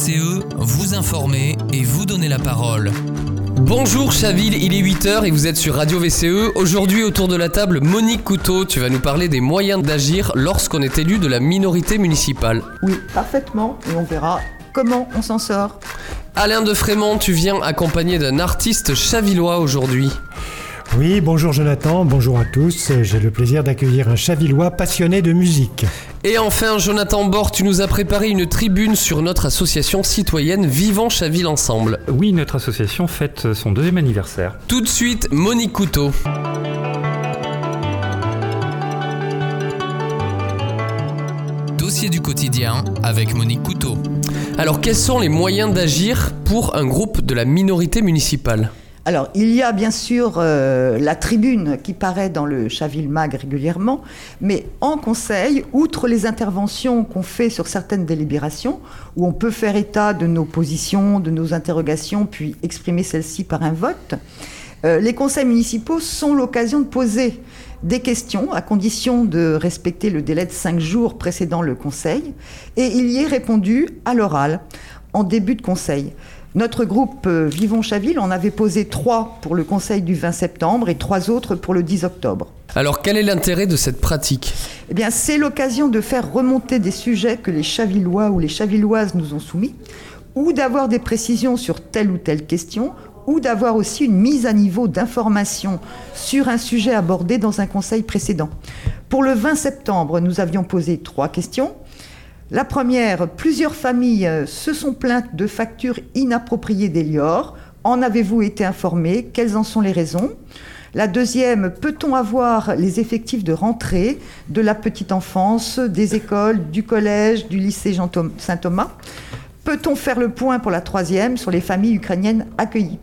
VCE, vous informer et vous donner la parole. Bonjour Chaville, il est 8h et vous êtes sur Radio VCE. Aujourd'hui autour de la table, Monique Couteau, tu vas nous parler des moyens d'agir lorsqu'on est élu de la minorité municipale. Oui, parfaitement, et on verra comment on s'en sort. Alain de Frémont, tu viens accompagné d'un artiste chavillois aujourd'hui. Oui, bonjour Jonathan, bonjour à tous. J'ai le plaisir d'accueillir un chavillois passionné de musique. Et enfin, Jonathan Bord, tu nous as préparé une tribune sur notre association citoyenne Vivant Chaville Ensemble. Oui, notre association fête son deuxième anniversaire. Tout de suite, Monique Couteau. Dossier du quotidien avec Monique Couteau. Alors, quels sont les moyens d'agir pour un groupe de la minorité municipale? Alors, il y a bien sûr euh, la tribune qui paraît dans le Chaville Mag régulièrement, mais en conseil, outre les interventions qu'on fait sur certaines délibérations, où on peut faire état de nos positions, de nos interrogations, puis exprimer celles-ci par un vote, euh, les conseils municipaux sont l'occasion de poser des questions à condition de respecter le délai de cinq jours précédant le conseil, et il y est répondu à l'oral en début de conseil. Notre groupe euh, Vivons Chaville en avait posé trois pour le conseil du 20 septembre et trois autres pour le 10 octobre. Alors quel est l'intérêt de cette pratique? Eh bien, c'est l'occasion de faire remonter des sujets que les Chavillois ou les Chavilloises nous ont soumis, ou d'avoir des précisions sur telle ou telle question, ou d'avoir aussi une mise à niveau d'informations sur un sujet abordé dans un conseil précédent. Pour le 20 septembre, nous avions posé trois questions. La première, plusieurs familles euh, se sont plaintes de factures inappropriées d'Elior. En avez-vous été informé Quelles en sont les raisons? La deuxième, peut-on avoir les effectifs de rentrée de la petite enfance, des écoles, du collège, du lycée Saint-Thomas? Peut-on faire le point pour la troisième sur les familles ukrainiennes accueillies?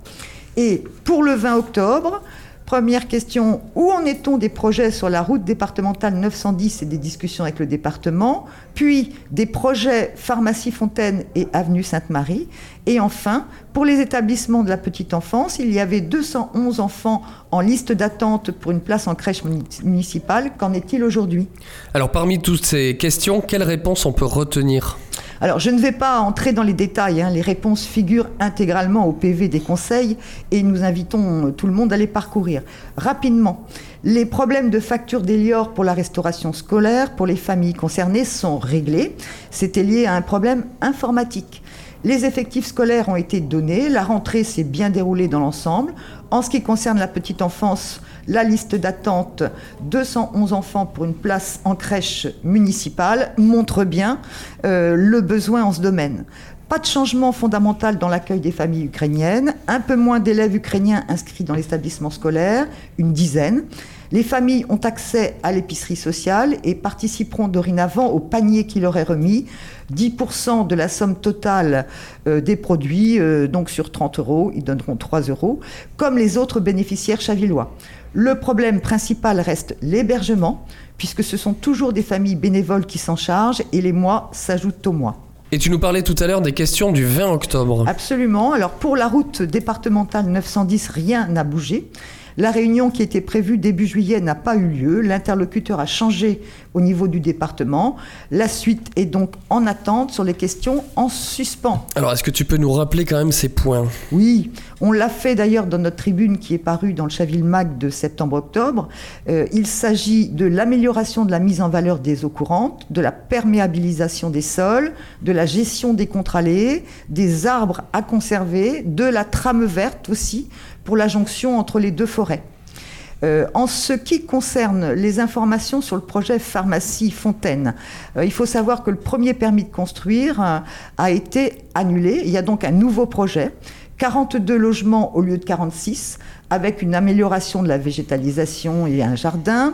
Et pour le 20 octobre, Première question, où en est-on des projets sur la route départementale 910 et des discussions avec le département Puis des projets Pharmacie Fontaine et Avenue Sainte-Marie Et enfin, pour les établissements de la petite enfance, il y avait 211 enfants en liste d'attente pour une place en crèche municipale. Qu'en est-il aujourd'hui? Alors parmi toutes ces questions, quelles réponses on peut retenir? Alors, je ne vais pas entrer dans les détails, hein. les réponses figurent intégralement au PV des conseils et nous invitons tout le monde à les parcourir. Rapidement, les problèmes de facture d'Elior pour la restauration scolaire pour les familles concernées sont réglés. C'était lié à un problème informatique. Les effectifs scolaires ont été donnés, la rentrée s'est bien déroulée dans l'ensemble. En ce qui concerne la petite enfance, la liste d'attente 211 enfants pour une place en crèche municipale montre bien euh, le besoin en ce domaine. Pas de changement fondamental dans l'accueil des familles ukrainiennes, un peu moins d'élèves ukrainiens inscrits dans l'établissement scolaire, une dizaine. Les familles ont accès à l'épicerie sociale et participeront dorénavant au panier qui leur est remis. 10% de la somme totale euh, des produits, euh, donc sur 30 euros, ils donneront 3 euros, comme les autres bénéficiaires chavillois. Le problème principal reste l'hébergement, puisque ce sont toujours des familles bénévoles qui s'en chargent et les mois s'ajoutent aux mois. Et tu nous parlais tout à l'heure des questions du 20 octobre. Absolument. Alors pour la route départementale 910, rien n'a bougé. La réunion qui était prévue début juillet n'a pas eu lieu. L'interlocuteur a changé au niveau du département. La suite est donc en attente sur les questions en suspens. Alors, est-ce que tu peux nous rappeler quand même ces points? Oui, on l'a fait d'ailleurs dans notre tribune qui est parue dans le Chaville Mag de septembre-octobre. Euh, il s'agit de l'amélioration de la mise en valeur des eaux courantes, de la perméabilisation des sols, de la gestion des contralés, des arbres à conserver, de la trame verte aussi pour la jonction entre les deux forêts. Euh, en ce qui concerne les informations sur le projet Pharmacie Fontaine, euh, il faut savoir que le premier permis de construire a été annulé. Il y a donc un nouveau projet. 42 logements au lieu de 46, avec une amélioration de la végétalisation et un jardin,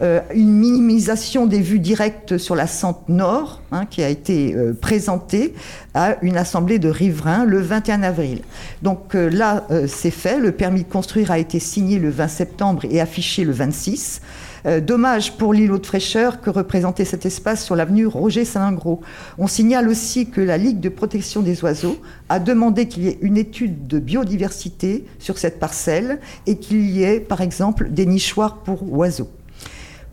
euh, une minimisation des vues directes sur la Sente Nord, hein, qui a été euh, présentée à une assemblée de riverains le 21 avril. Donc euh, là, c'est fait. Le permis de construire a été signé le 20 septembre et affiché le 26. Dommage pour l'îlot de fraîcheur que représentait cet espace sur l'avenue Roger Saint-Ingros. On signale aussi que la Ligue de protection des oiseaux a demandé qu'il y ait une étude de biodiversité sur cette parcelle et qu'il y ait, par exemple, des nichoirs pour oiseaux.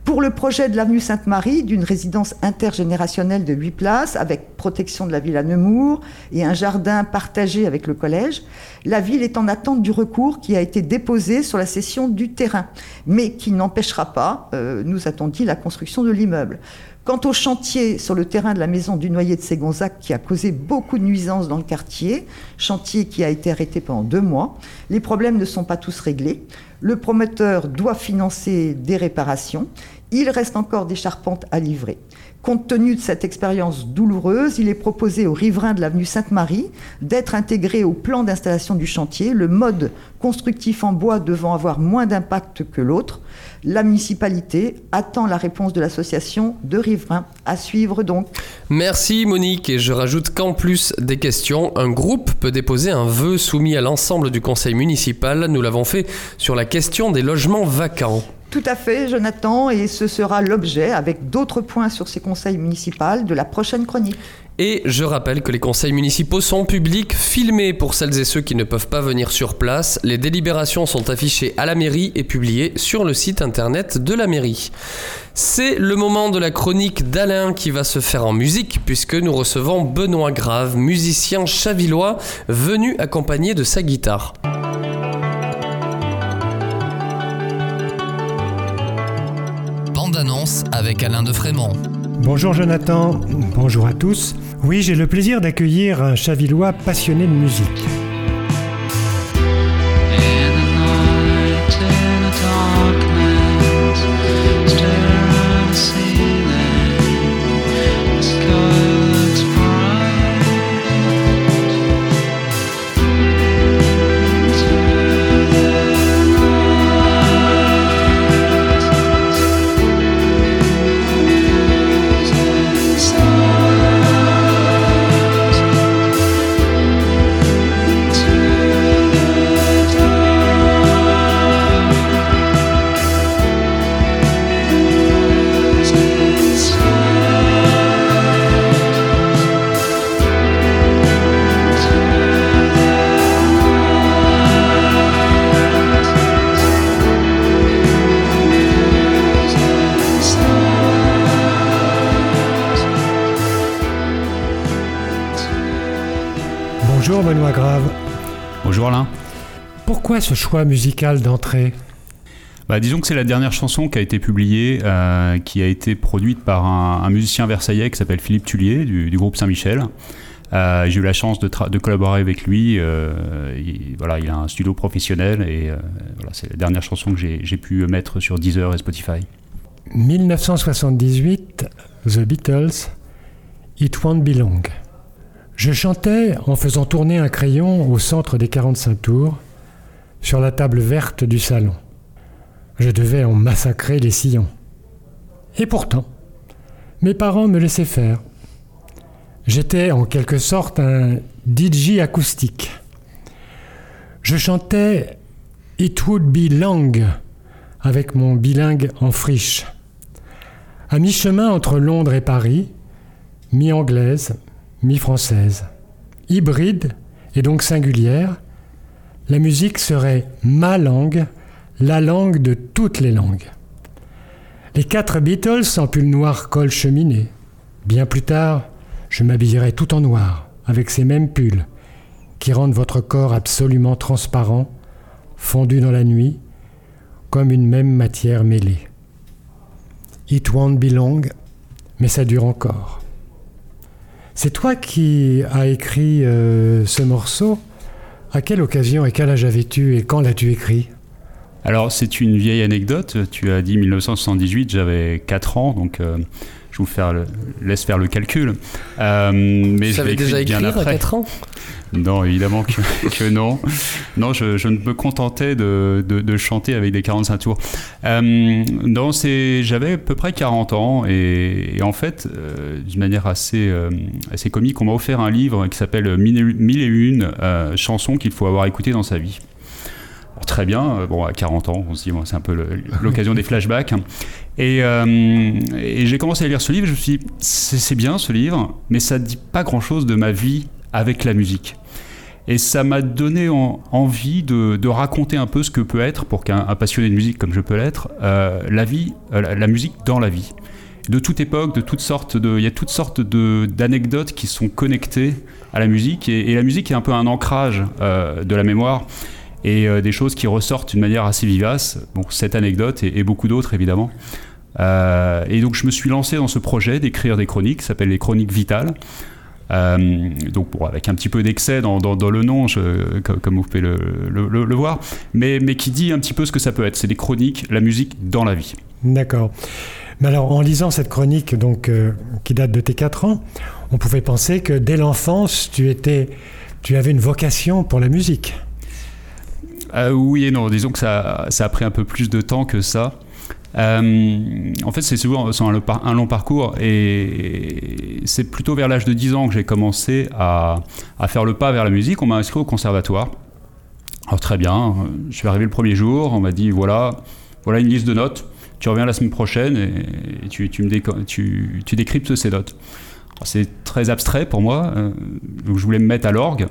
Pour le projet de l'avenue Sainte-Marie, d'une résidence intergénérationnelle de 8 places, avec protection de la ville à Nemours et un jardin partagé avec le collège, la ville est en attente du recours qui a été déposé sur la cession du terrain, mais qui n'empêchera pas, euh, nous a-t-on dit, la construction de l'immeuble. Quant au chantier sur le terrain de la maison du noyer de Ségonzac qui a causé beaucoup de nuisances dans le quartier, chantier qui a été arrêté pendant deux mois, les problèmes ne sont pas tous réglés. Le promoteur doit financer des réparations. Il reste encore des charpentes à livrer. Compte tenu de cette expérience douloureuse, il est proposé aux riverains de l'avenue Sainte-Marie d'être intégrés au plan d'installation du chantier, le mode constructif en bois devant avoir moins d'impact que l'autre. La municipalité attend la réponse de l'association de riverains. À suivre donc. Merci Monique et je rajoute qu'en plus des questions, un groupe peut déposer un vœu soumis à l'ensemble du conseil municipal. Nous l'avons fait sur la question des logements vacants. Tout à fait, Jonathan, et ce sera l'objet, avec d'autres points sur ces conseils municipaux, de la prochaine chronique. Et je rappelle que les conseils municipaux sont publics, filmés pour celles et ceux qui ne peuvent pas venir sur place. Les délibérations sont affichées à la mairie et publiées sur le site internet de la mairie. C'est le moment de la chronique d'Alain qui va se faire en musique puisque nous recevons Benoît Grave, musicien chavillois, venu accompagné de sa guitare. Bande-annonce avec Alain de Frémont. Bonjour Jonathan, bonjour à tous. Oui, j'ai le plaisir d'accueillir un Chavillois passionné de musique. Pourquoi ce choix musical d'entrée? Bah, disons que c'est la dernière chanson qui a été publiée, euh, qui a été produite par un, un musicien versaillais qui s'appelle Philippe Tullier du, du groupe Saint-Michel. Euh, j'ai eu la chance de, collaborer avec lui. euh, il, voilà, il a un studio professionnel et euh, voilà, c'est la dernière chanson que j'ai j'ai pu mettre sur Deezer et Spotify. 1978, The Beatles, It Won't Be Long. Je chantais en faisant tourner un crayon au centre des 45 tours, sur la table verte du salon. Je devais en massacrer les sillons. Et pourtant, mes parents me laissaient faire. J'étais en quelque sorte un DJ acoustique. Je chantais It Would Be Long avec mon bilingue en friche. À mi-chemin entre Londres et Paris, mi-anglaise, mi-française. Hybride et donc singulière, la musique serait ma langue, la langue de toutes les langues. Les quatre Beatles en pull noir col cheminée. Bien plus tard, je m'habillerai tout en noir, avec ces mêmes pulls, qui rendent votre corps absolument transparent, fondu dans la nuit, comme une même matière mêlée. It won't be long, mais ça dure encore. C'est toi qui as écrit euh, ce morceau. À quelle occasion et quel âge avais-tu et quand l'as-tu écrit? Alors, c'est une vieille anecdote. Tu as dit 1978, j'avais 4 ans, donc euh, je vous faire le- laisse faire le calcul. Euh, mais je l'ai déjà écrire à après. 4 ans? Non, évidemment que, non. Non, je, ne me contentais de, de- chanter avec des 45 tours. Euh, j'avais à peu près 40 ans et, en fait, euh, d'une manière assez, euh, assez comique, on m'a offert un livre qui s'appelle Mille et- Mille et une euh, chansons qu'il faut avoir écoutées dans sa vie. Très bien, bon, à 40 ans, on c'est un peu l'occasion des flashbacks. Et, j'ai commencé à lire ce livre, je me suis dit, c'est bien ce livre, mais ça ne dit pas grand-chose de ma vie avec la musique. Et ça m'a donné envie de, raconter un peu ce que peut être, pour qu'un passionné de musique comme je peux l'être, euh, la vie, euh, la, musique dans la vie. De toute époque, de toutes sortes de, il y a toutes sortes d'anecdotes qui sont connectées à la musique, et, la musique est un peu un ancrage euh, de la mémoire et des choses qui ressortent d'une manière assez vivace. Bon, cette anecdote et, beaucoup d'autres évidemment. et donc je me suis lancé dans ce projet d'écrire des chroniques, qui s'appelle les chroniques vitales. Euh, donc avec un petit peu d'excès dans, le nom, comme, vous pouvez le, voir, mais, mais, qui dit un petit peu ce que ça peut être. C'est des chroniques, la musique dans la vie. D'accord. Mais alors, en lisant cette chronique donc, euh, qui date de tes 4 ans, on pouvait penser que dès l'enfance, tu, étais, tu avais une vocation pour la musique. Euh, oui et non, disons que ça, ça, a pris un peu plus de temps que ça. Euh, en fait, c'est souvent un, long parcours et c'est plutôt vers l'âge de 10 ans que j'ai commencé à, faire le pas vers la musique. On m'a inscrit au conservatoire. Alors très bien, je suis arrivé le premier jour, on m'a dit voilà, voilà une liste de notes, tu reviens la semaine prochaine et, tu, tu décryptes ces notes. C'est très abstrait pour moi, euh, donc je voulais me mettre à l'orgue.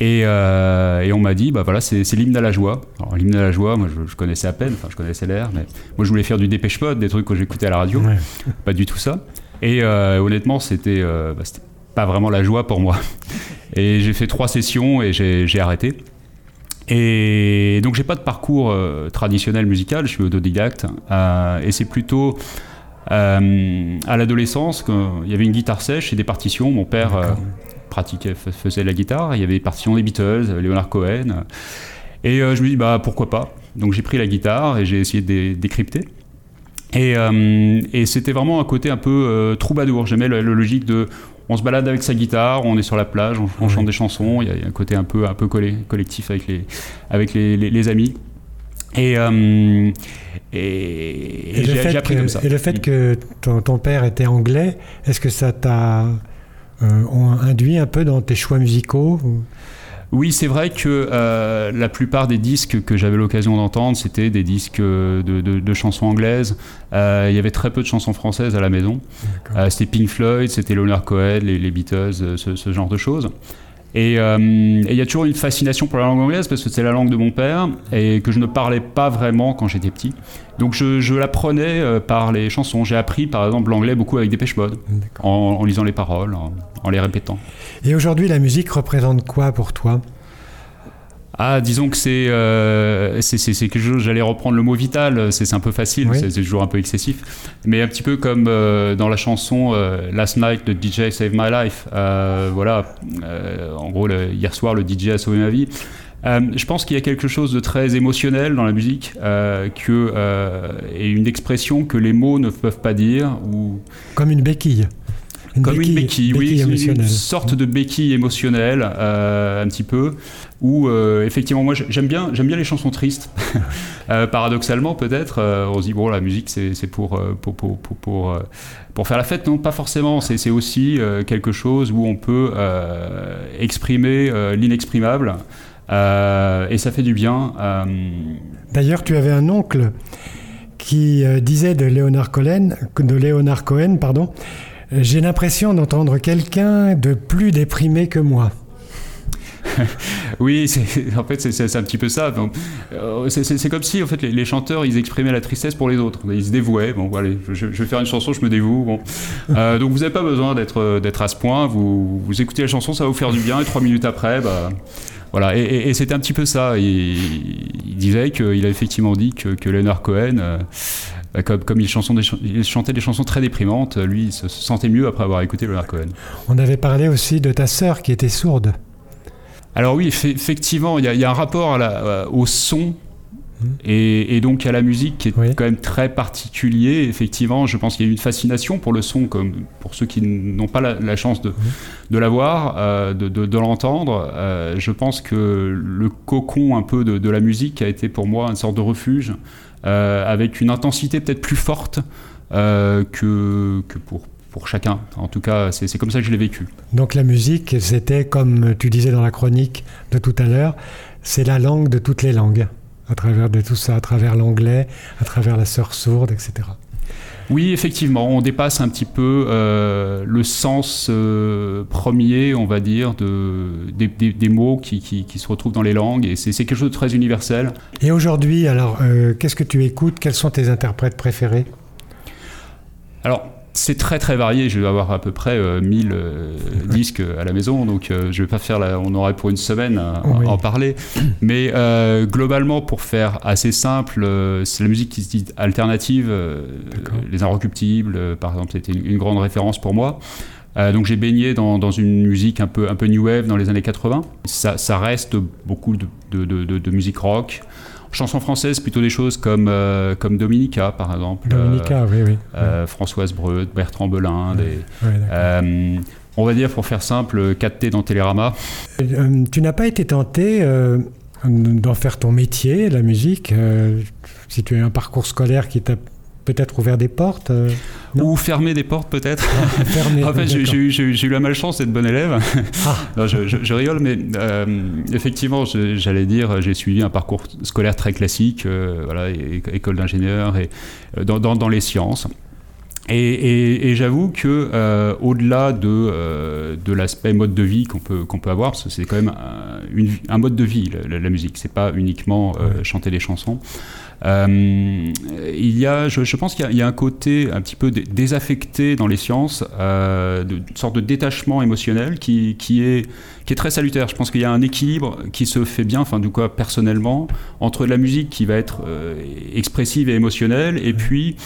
Euh, et, on m'a dit, bah voilà, c'est l'hymne à la joie. Alors l'hymne à la joie, moi je, connaissais à peine, enfin je connaissais l'air, mais moi je voulais faire du dépêche mode, des trucs que j'écoutais à la radio, pas du tout ça. Et euh, honnêtement, euh, bah, c'était pas vraiment la joie pour moi. Et j'ai fait trois sessions et j'ai arrêté. Et donc j'ai pas de parcours traditionnel musical, je suis autodidacte, et c'est plutôt à l'adolescence qu'il y avait une guitare sèche et des partitions. Mon père pratiquait, faisait la guitare. Il y avait des partitions des Beatles, Leonard Cohen. Et euh, je me dis, bah pourquoi pas Donc j'ai pris la guitare et j'ai essayé de décrypter. Et, euh, et c'était vraiment un côté un peu euh, troubadour. J'aimais le, logique de. On se balade avec sa guitare, on est sur la plage, on, chante des chansons. Il y, a, un côté un peu, un peu collé, collectif avec les, avec les, les, amis. Et, et, j'ai appris comme ça. Et le fait que ton, ton père était anglais, est-ce que ça t'a euh, ont induit un peu dans tes choix musicaux oui, c'est vrai que euh, la plupart des disques que j'avais l'occasion d'entendre, c'était des disques de, chansons anglaises. Euh, il y avait très peu de chansons françaises à la maison. c'était Pink Floyd, c'était Leonard Cohen, les, Beatles, ce, genre de choses. Euh, et il y a toujours une fascination pour la langue anglaise parce que c'est la langue de mon père et que je ne parlais pas vraiment quand j'étais petit. Donc je, je l'apprenais euh, par les chansons. J'ai appris par exemple l'anglais beaucoup avec des Mode, en, en, lisant les paroles, en les répétant. Et aujourd'hui, la musique représente quoi pour toi? Ah, disons que c'est euh, c'est quelque chose, j'allais reprendre le mot vital, c'est un peu facile, c'est toujours un peu excessif, mais un petit peu comme euh, dans la chanson euh, Last Night, the DJ Saved My Life. Voilà, en gros, hier soir, le DJ a sauvé ma vie. je pense qu'il y a quelque chose de très émotionnel dans la musique que, et une expression que les mots ne peuvent pas dire. Ou... Comme une béquille comme une béquille, oui, une sorte de béquille émotionnelle, euh, un petit peu, où euh, effectivement, moi j'aime bien, j'aime bien les chansons tristes, euh, paradoxalement peut-être. on se dit, bon, la musique c'est pour pour, pour, pour, pour, faire la fête, non, pas forcément, c'est aussi quelque chose où on peut exprimer l'inexprimable. et ça fait du bien. D'ailleurs, tu avais un oncle qui disait de Léonard Cohen, de Léonard Cohen, pardon, j'ai l'impression d'entendre quelqu'un de plus déprimé que moi. oui, en fait, c'est un petit peu ça. Euh, c'est comme si, en fait, les, chanteurs, ils exprimaient la tristesse pour les autres. Ils se dévouaient. Bon, voilà, je, vais faire une chanson, je me dévoue. Bon. Euh, donc, vous n'avez pas besoin d'être à ce point. Vous, vous écoutez la chanson, ça va vous faire du bien. Et trois minutes après, bah, voilà. Et, c'était un petit peu ça. Il, disait qu'il a effectivement dit que, que Leonard Cohen. Euh, bah, comme, il, chantait des chansons très déprimantes, lui, il se sentait mieux après avoir écouté Leonard Cohen. On avait parlé aussi de ta sœur qui était sourde. Alors oui, effectivement, il y, a un rapport euh, au son mmh. et, donc à la musique qui est quand même très particulier. Effectivement, je pense qu'il y a une fascination pour le son, comme pour ceux qui n'ont pas la, chance de, mmh. de l'avoir, euh, de, l'entendre. Euh, je pense que le cocon un peu de, la musique a été pour moi une sorte de refuge euh, avec une intensité peut-être plus forte euh, que, que pour, pour chacun. En tout cas, c'est comme ça que je l'ai vécu. Donc la musique, c'était comme tu disais dans la chronique de tout à l'heure, c'est la langue de toutes les langues, à travers de tout ça, à travers l'anglais, à travers la sœur sourde, etc. Oui, effectivement, on dépasse un petit peu euh, le sens euh, premier, on va dire, de, des, des- des mots qui, qui- qui se retrouvent dans les langues, et c'est c'est quelque chose de très universel. Et aujourd'hui, alors, euh, qu'est-ce que tu écoutes? Quels sont tes interprètes préférés? Alors, c'est très très varié, je vais avoir à peu près euh, 1000 euh, disques à la maison, donc euh, je vais pas faire la... On aurait pour une semaine à, à Oui. en parler. Mais euh, globalement, pour faire assez simple, euh, c'est la musique qui se dit alternative. euh, les Inrecuptibles, euh, par exemple, c'était une, une grande référence pour moi. Euh, donc j'ai baigné dans, dans une musique un peu, un peu new wave dans les années 80. Ça, ça reste beaucoup de, de, de- de- de musique rock. Chanson française, plutôt des choses comme, euh, comme Dominica, par exemple. Dominica, oui, oui. Euh, Françoise Breut, Bertrand Belin, des, Ouais, d'accord. euh, on va dire, pour faire simple, 4T dans Télérama. Euh, tu n'as pas été tenté euh, d'en faire ton métier, la musique euh, Si tu as un parcours scolaire qui t'a peut-être ouvert des portes euh. Ou fermer des portes, peut-être. fermé, en fait, j'ai eu, la malchance d'être bon élève. Ah. Non, je, je- je rigole, mais euh, effectivement, j'allais dire, j'ai suivi un parcours scolaire très classique, euh, voilà, école d'ingénieur et dans, dans- dans les sciences. Et, et- et j'avoue que euh, au-delà de, euh, de l'aspect mode de vie qu'on peut, qu'on peut avoir, parce que c'est quand même un, une- un mode de vie, la, la- la musique, c'est pas uniquement euh, chanter des chansons. Euh, il y a, je, pense qu'il y a- un côté un petit peu dé- désaffecté dans les sciences, euh, une sorte de détachement émotionnel qui, est, très salutaire. Je pense qu'il y a un équilibre qui se fait bien, enfin du coup personnellement, entre la musique qui va être euh, expressive et émotionnelle, et puis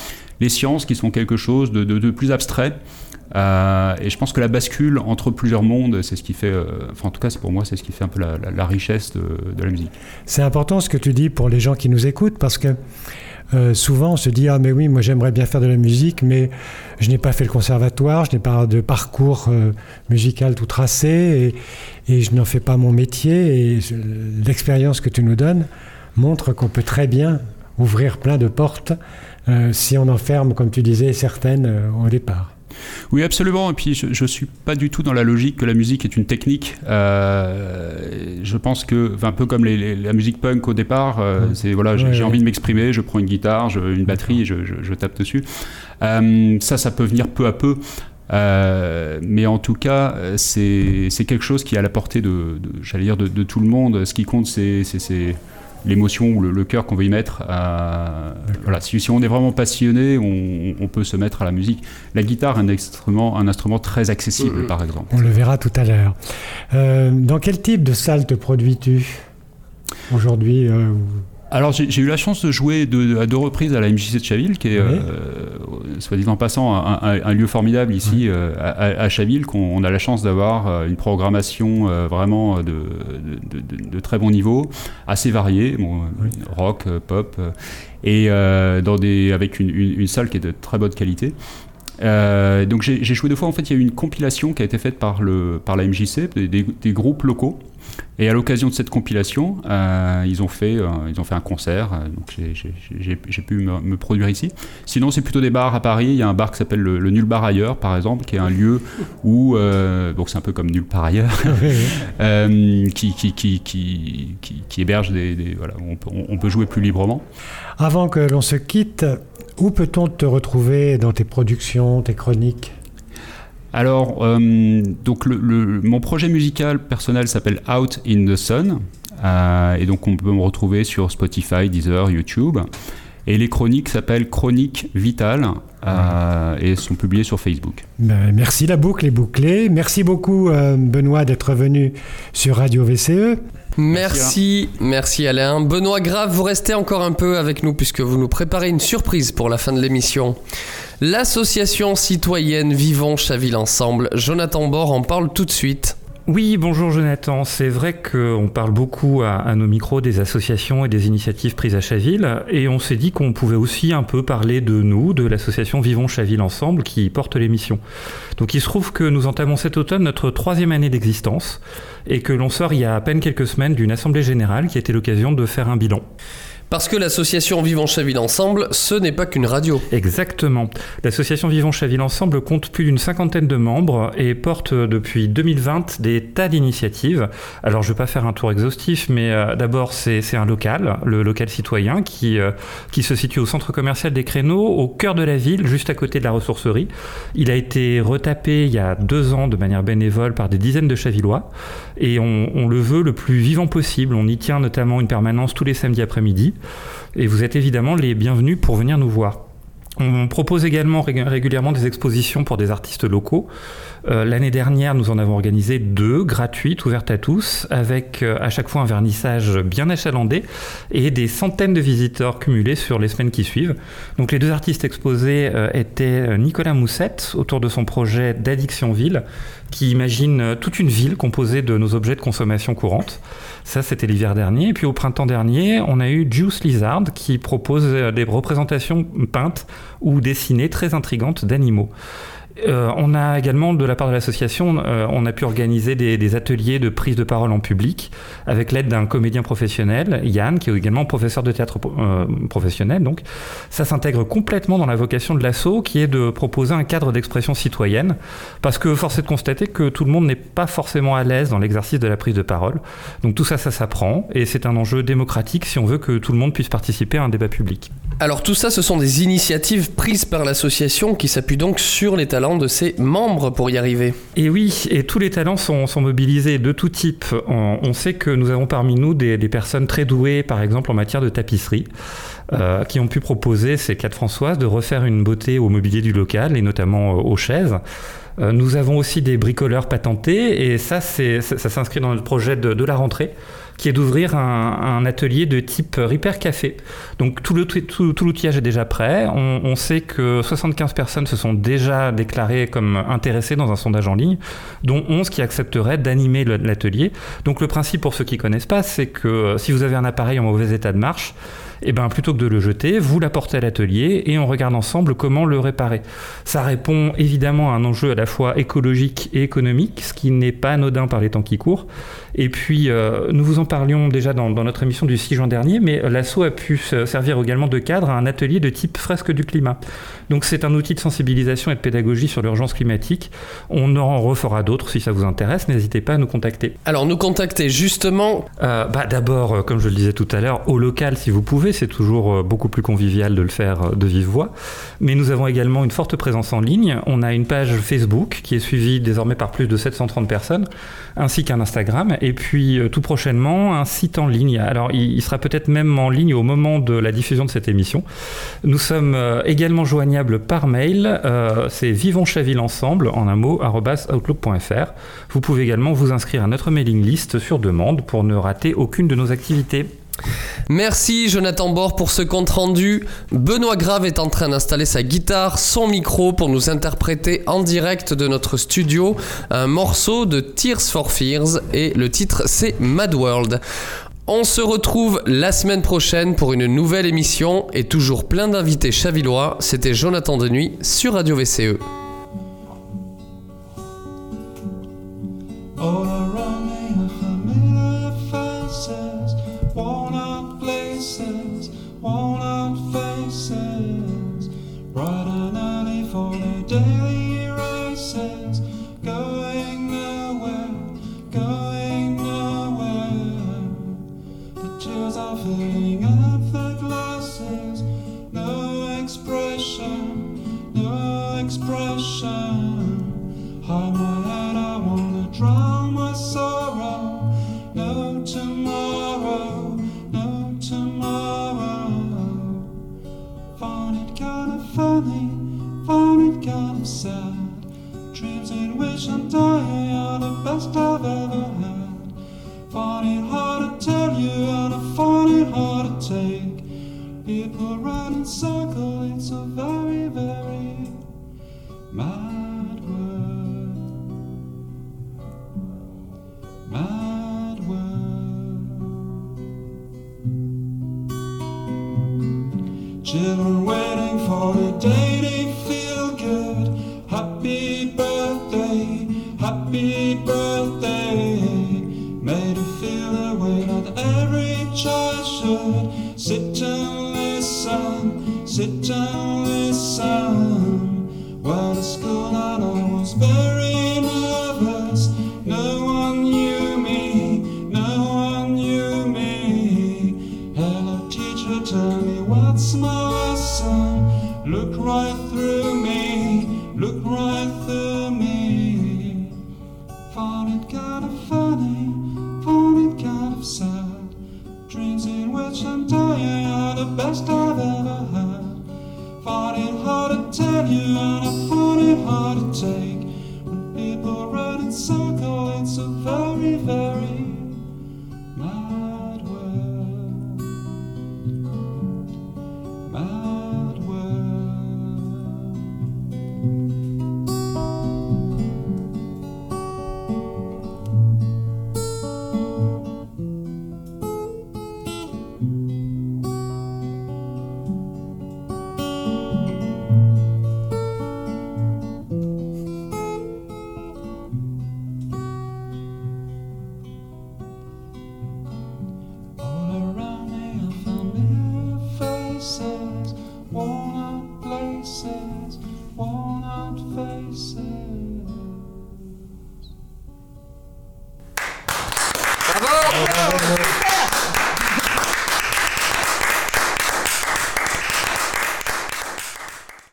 les sciences qui sont quelque chose de plus abstrait. Euh, et je pense que la bascule entre plusieurs mondes, c'est ce qui fait, euh, en tout cas pour moi, c'est ce qui fait un peu la, richesse de, la musique. C'est important ce que tu dis pour les gens qui nous écoutent parce que euh, souvent on se dit ah mais oui moi j'aimerais bien faire de la musique mais je n'ai pas fait le conservatoire, je n'ai pas de parcours musical tout tracé et, et je n'en fais pas mon métier et l'expérience que tu nous donnes montre qu'on peut très bien ouvrir plein de portes si on enferme comme tu disais certaines au départ. Oui, absolument. Et puis, je ne suis pas du tout dans la logique que la musique est une technique. Euh, je pense que, un peu comme les- les- la musique punk au départ, euh, Ouais. c'est voilà, j'ai Ouais, j'ai ouais. envie de m'exprimer, je prends une guitare, je- une batterie, je, je- je tape dessus. Euh, ça, ça peut venir peu à peu. Euh, mais en tout cas, c'est quelque chose qui est à la portée de, de- j'allais dire, de, de tout le monde. Ce qui compte, c'est l'émotion ou le, le cœur qu'on veut y mettre. Euh, voilà, si, si on est vraiment passionné, on, on peut se mettre à la musique. La guitare est un instrument, un instrument très accessible, Mhm. par exemple. On le verra tout à l'heure. Euh, dans quel type de salle te produis-tu aujourd'hui euh, Alors j'ai eu la chance de jouer de- à deux reprises à la MJC de Chaville, qui est, Oui. euh, soit dit en passant, un, un- un lieu formidable ici euh, à, à- Chaville, qu'on on a la chance d'avoir euh, une programmation euh, vraiment de, de- de- de très bon niveau, assez variée, bon, euh, rock, pop, et euh, dans des, avec une, une- une salle qui est de très bonne qualité. Euh, donc j'ai joué deux fois. En fait, il y a eu une compilation qui a été faite par, le, par la MJC, des, des- des groupes locaux. Et à l'occasion de cette compilation, euh, ils, ont fait, euh, ils ont fait un concert. donc j'ai- pu me, me produire ici. Sinon, c'est plutôt des bars à Paris. Il y a un bar qui s'appelle le, le Nul Bar Ailleurs, par exemple, qui est un lieu où, donc c'est un peu comme Nul Par Ailleurs, qui, qui, qui, qui, héberge des, des- voilà, on peut, on peut jouer plus librement. Avant que l'on se quitte, où peut-on te retrouver dans tes productions, tes chroniques? Alors, euh, donc le, le- mon projet musical personnel s'appelle Out in the Sun. Euh, et donc, on peut me retrouver sur Spotify, Deezer, YouTube. Et les chroniques s'appellent Chroniques Vitales euh, et sont publiées sur Facebook. Ben, Merci, la boucle est bouclée. Merci beaucoup, Benoît, d'être venu sur Radio. VCE. Merci, merci Alain. Benoît Grave, vous restez encore un peu avec nous puisque vous nous préparez une surprise pour la fin de l'émission. L'association citoyenne Vivons Chaville Ensemble, Jonathan Bord en parle tout de suite. Oui, bonjour Jonathan. C'est vrai qu'on parle beaucoup à, nos micros des associations et des initiatives prises à Chaville, et on s'est dit qu'on pouvait aussi un peu parler de nous, de l'association Vivons Chaville Ensemble, qui porte l'émission. Donc il se trouve que nous entamons cet automne notre troisième année d'existence, et que l'on sort il y a à peine quelques semaines d'une assemblée générale qui a été l'occasion de faire un bilan. Parce que l'association Vivons Chaville Ensemble, ce n'est pas qu'une radio. Exactement. L'association Vivons Chaville Ensemble compte plus d'une cinquantaine de membres et porte depuis 2020 des tas d'initiatives. Alors je ne vais pas faire un tour exhaustif, mais euh, d'abord c'est un local, le local citoyen, qui, euh, qui se situe au centre commercial des Créneaux, au cœur de la ville, juste à côté de la ressourcerie. Il a été retapé il y a deux ans de manière bénévole par des dizaines de Chavillois et on le veut le plus vivant possible. On y tient notamment une permanence tous les samedis après-midi et vous êtes évidemment les bienvenus pour venir nous voir. On propose également régulièrement des expositions pour des artistes locaux. Euh, l'année dernière, nous en avons organisé deux, gratuites, ouvertes à tous, avec euh, à chaque fois un vernissage bien achalandé et des centaines de visiteurs cumulés sur les semaines qui suivent. Donc les deux artistes exposés euh, étaient Nicolas Moussette, autour de son projet d'Addiction Ville, qui imagine toute une ville composée de nos objets de consommation courante. Ça, c'était l'hiver dernier. Et puis au printemps dernier, on a eu Juice Lizard qui propose des représentations peintes ou dessinées très intrigantes d'animaux. Euh, on a également, de la part de l'association, euh, on a pu organiser des, ateliers de prise de parole en public avec l'aide d'un comédien professionnel, Yann, qui est également professeur de théâtre euh, professionnel. Donc, ça s'intègre complètement dans la vocation de l'assaut, qui est de proposer un cadre d'expression citoyenne, parce que force est de constater que tout le monde n'est pas forcément à l'aise dans l'exercice de la prise de parole. Donc tout ça, ça s'apprend, et c'est un enjeu démocratique si on veut que tout le monde puisse participer à un débat public. Alors tout ça, ce sont des initiatives prises par l'association qui s'appuient donc sur les talents de ses membres pour y arriver. Et oui, et tous les talents sont, mobilisés de tout type. On, sait que nous avons parmi nous des, personnes très douées, par exemple en matière de tapisserie. Euh, qui ont pu proposer, ces quatre Françoises, de refaire une beauté au mobilier du local et notamment euh, aux chaises. Euh, nous avons aussi des bricoleurs patentés et ça, ça, ça s'inscrit dans le projet de la rentrée qui est d'ouvrir un, atelier de type Repair Café. Donc tout l'outillage est déjà prêt. On, sait que 75 personnes se sont déjà déclarées comme intéressées dans un sondage en ligne, dont 11 qui accepteraient d'animer l'atelier. Donc le principe pour ceux qui connaissent pas, c'est que euh, si vous avez un appareil en mauvais état de marche, eh ben, plutôt que de le jeter, vous l'apportez à l'atelier et on regarde ensemble comment le réparer. Ça répond évidemment à un enjeu à la fois écologique et économique, ce qui n'est pas anodin par les temps qui courent. Et puis, euh, nous vous en parlions déjà dans, notre émission du 6 juin dernier, mais l'assaut a pu servir également de cadre à un atelier de type fresque du climat. Donc c'est un outil de sensibilisation et de pédagogie sur l'urgence climatique. On en refera d'autres si ça vous intéresse. N'hésitez pas à nous contacter. Alors nous contacter justement euh, bah, D'abord, euh, comme je le disais tout à l'heure, au local si vous pouvez. C'est toujours beaucoup plus convivial de le faire de vive voix. Mais nous avons également une forte présence en ligne. On a une page Facebook qui est suivie désormais par plus de 730 personnes, ainsi qu'un Instagram et puis euh, tout prochainement un site en ligne. Alors il, sera peut-être même en ligne au moment de la diffusion de cette émission. Nous sommes euh, également joignables par mail. Euh, c'est Vivons Chaville ensemble en un mot outlook.fr. Vous pouvez également vous inscrire à notre mailing list sur demande pour ne rater aucune de nos activités. Merci Jonathan Bord pour ce compte rendu. Benoît Grave est en train d'installer sa guitare, son micro pour nous interpréter en direct de notre studio un morceau de Tears for Fears et le titre c'est Mad World. On se retrouve la semaine prochaine pour une nouvelle émission et toujours plein d'invités chavillois. C'était Jonathan Denuy sur Radio VCE. try. that every child should sit and listen, sit and listen.